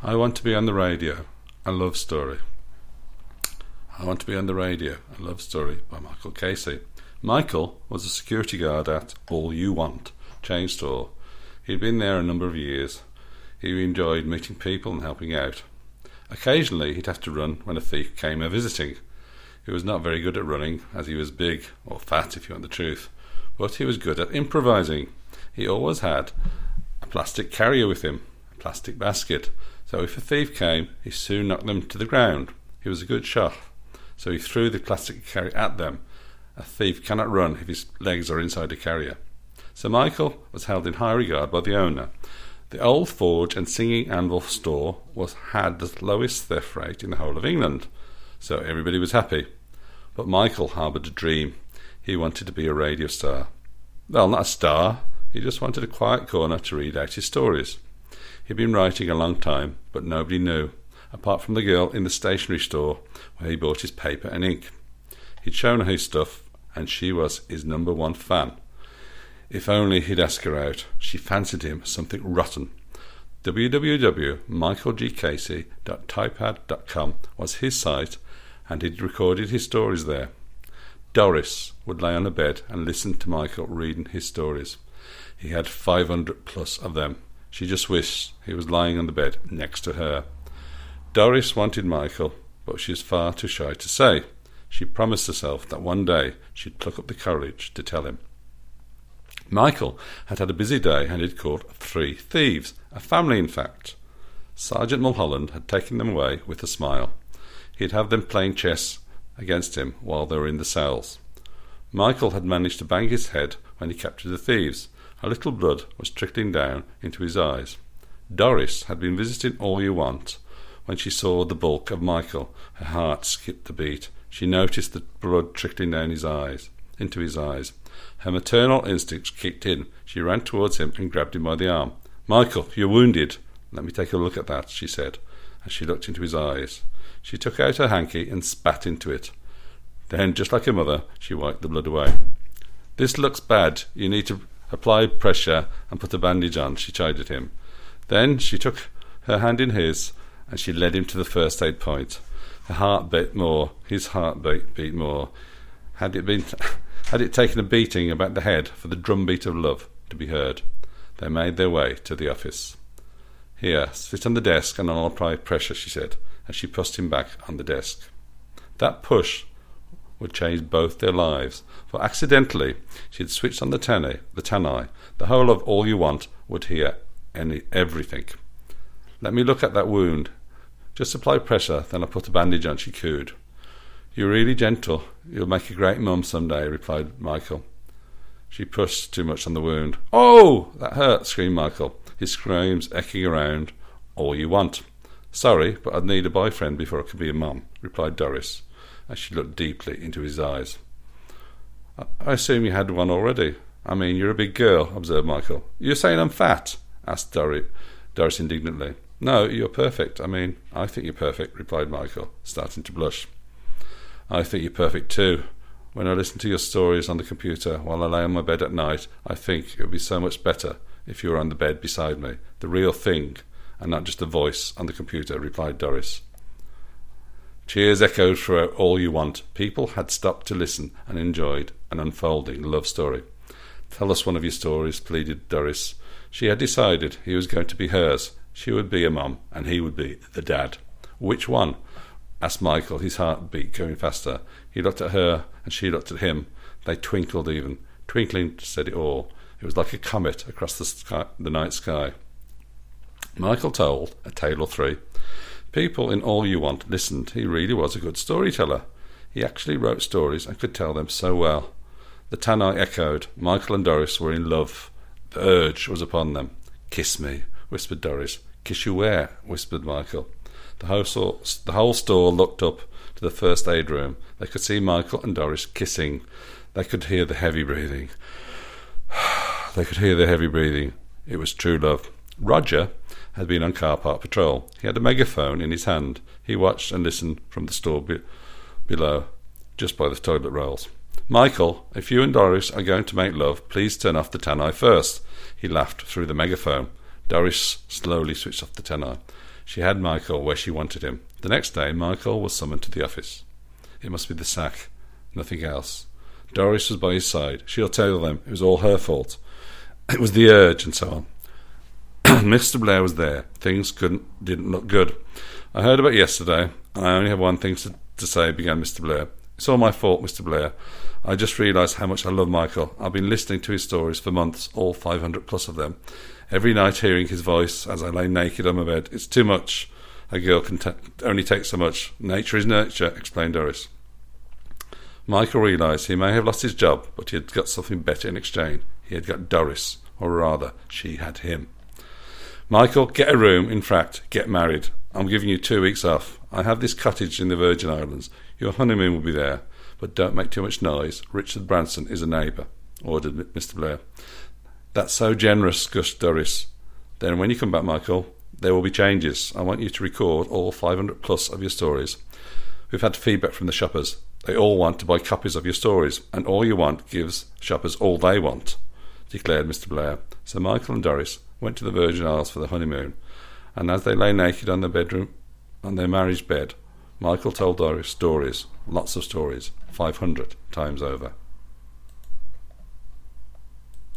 I want to be on the radio. A love story. I want to be on the radio. A love story by Michael Casey. Michael was a security guard at All You Want chain store. He'd been there a number of years. He enjoyed meeting people and helping out. Occasionally, he'd have to run when a thief came a visiting. He was not very good at running, as he was big, or fat if you want the truth, but he was good at improvising. He always had a plastic carrier with him, plastic basket, so if a thief came, he soon knocked them to the ground. He was a good shot, so he threw the plastic carrier at them. A thief cannot run if his legs are inside the carrier. Sir Michael was held in high regard by the owner. The old forge and singing anvil store was had the lowest theft rate in the whole of England, so everybody was happy. But Michael harboured a dream. He wanted to be a radio star. Well, not a star. He just wanted a quiet corner to read out his stories. He'd been writing a long time, but nobody knew, apart from the girl in the stationery store where he bought his paper and ink. He'd shown her his stuff, and she was his number one fan. If only he'd ask her out. She fancied him something rotten. www.michaelgcasey.typepad.com was his site, and he'd recorded his stories there. Doris would lay on a bed and listen to Michael reading his stories. He had 500 plus of them. She just wished he was lying on the bed next to her. Doris wanted Michael, but she was far too shy to say. She promised herself that one day she'd pluck up the courage to tell him. Michael had had a busy day and had caught three thieves, a family in fact. Sergeant Mulholland had taken them away with a smile. He'd have them playing chess against him while they were in the cells. Michael had managed to bang his head when he captured the thieves, a little blood was trickling down into his eyes. Doris had been visiting All You Want. When she saw the bulk of Michael, her heart skipped a beat. She noticed the blood trickling down his eyes, into his eyes. Her maternal instincts kicked in. She ran towards him and grabbed him by the arm. Michael, you're wounded. Let me take a look at that, she said, as she looked into his eyes. She took out her hanky and spat into it. Then, just like her mother, she wiped the blood away. This looks bad. You need to Apply pressure and put a bandage on, she chided him. Then she took her hand in his and she led him to the first aid point. Her heart beat more, his heart beat, beat more. Had it been had it taken a beating about the head for the drumbeat of love to be heard? They made their way to the office. Here, sit on the desk and I'll apply pressure, she said, as she pushed him back on the desk. That push would change both their lives, for accidentally she had switched on the tannoy, the tannoy. The whole of All You Want would hear any everything. Let me look at that wound. Just apply pressure, then I'll put a bandage on, she cooed. You're really gentle. You'll make a great mum some day, replied Michael. She pushed too much on the wound. Oh, that hurt, screamed Michael, his screams echoing around. All you want. Sorry, but I'd need a boyfriend before I could be a mum, replied Doris as she looked deeply into his eyes. I assume you had one already. I mean, you're a big girl, observed Michael. You're saying I'm fat? asked Doris, Doris indignantly. No, you're perfect. I mean, I think you're perfect, replied Michael, starting to blush. I think you're perfect too. When I listen to your stories on the computer while I lay on my bed at night, I think it would be so much better if you were on the bed beside me, the real thing, and not just a voice on the computer, replied Doris. Cheers echoed throughout all you want. People had stopped to listen and enjoyed an unfolding love story. Tell us one of your stories, pleaded Doris. She had decided he was going to be hers. She would be a mum, and he would be the dad. Which one? asked Michael, his heartbeat going faster. He looked at her, and she looked at him. They twinkled even. Twinkling said it all. It was like a comet across the, sky, the night sky. Michael told a tale or three. People in All You Want listened. He really was a good storyteller. He actually wrote stories and could tell them so well. The tannoy echoed. Michael and Doris were in love. The urge was upon them. Kiss me, whispered Doris. Kiss you where? whispered Michael. The whole, the whole store looked up to the first aid room. They could see Michael and Doris kissing. They could hear the heavy breathing. they could hear the heavy breathing. It was true love. Roger had been on car park patrol. He had a megaphone in his hand. He watched and listened from the store be- below, just by the toilet rolls. Michael, if you and Doris are going to make love, please turn off the tannoy first. He laughed through the megaphone. Doris slowly switched off the tenor. She had Michael where she wanted him. The next day, Michael was summoned to the office. It must be the sack, nothing else. Doris was by his side. She'll tell them it was all her fault. It was the urge, and so on. Mr. Blair was there. Things couldn't didn't look good. I heard about yesterday, and I only have one thing to, to say, began Mr. Blair. It's all my fault, Mr. Blair. I just realised how much I love Michael. I've been listening to his stories for months, all 500 plus of them. Every night hearing his voice as I lay naked on my bed. It's too much. A girl can t- only take so much. Nature is nurture, explained Doris. Michael realised he may have lost his job, but he had got something better in exchange. He had got Doris, or rather, she had him. Michael, get a room. In fact, get married. I'm giving you two weeks off. I have this cottage in the Virgin Islands. Your honeymoon will be there, but don't make too much noise. Richard Branson is a neighbour, ordered Mr. Blair. That's so generous, gushed Doris. Then, when you come back, Michael, there will be changes. I want you to record all 500 plus of your stories. We've had feedback from the shoppers. They all want to buy copies of your stories, and all you want gives shoppers all they want, declared Mr. Blair. So Michael and Doris went to the Virgin Isles for the honeymoon, and as they lay naked on their bedroom, on their marriage bed, Michael told Doris stories, lots of stories, 500 times over.